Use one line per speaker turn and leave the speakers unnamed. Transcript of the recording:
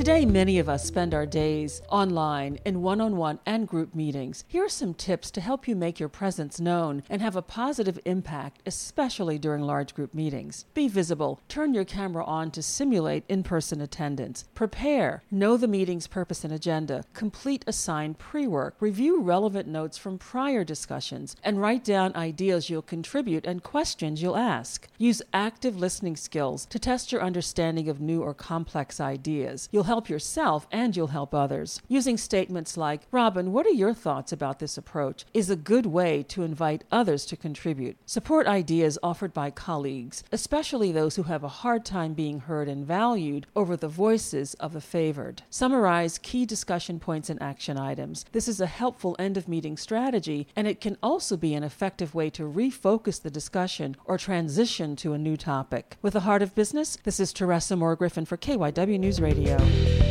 Today, many of us spend our days online in one on one and group meetings. Here are some tips to help you make your presence known and have a positive impact, especially during large group meetings. Be visible. Turn your camera on to simulate in person attendance. Prepare. Know the meeting's purpose and agenda. Complete assigned pre work. Review relevant notes from prior discussions and write down ideas you'll contribute and questions you'll ask. Use active listening skills to test your understanding of new or complex ideas. You'll help yourself and you'll help others. Using statements like, Robin, what are your thoughts about this approach? is a good way to invite others to contribute. Support ideas offered by colleagues, especially those who have a hard time being heard and valued over the voices of the favored. Summarize key discussion points and action items. This is a helpful end of meeting strategy, and it can also be an effective way to refocus the discussion or transition to a new topic. With the heart of business, this is Teresa Moore Griffin for KYW News Radio thank you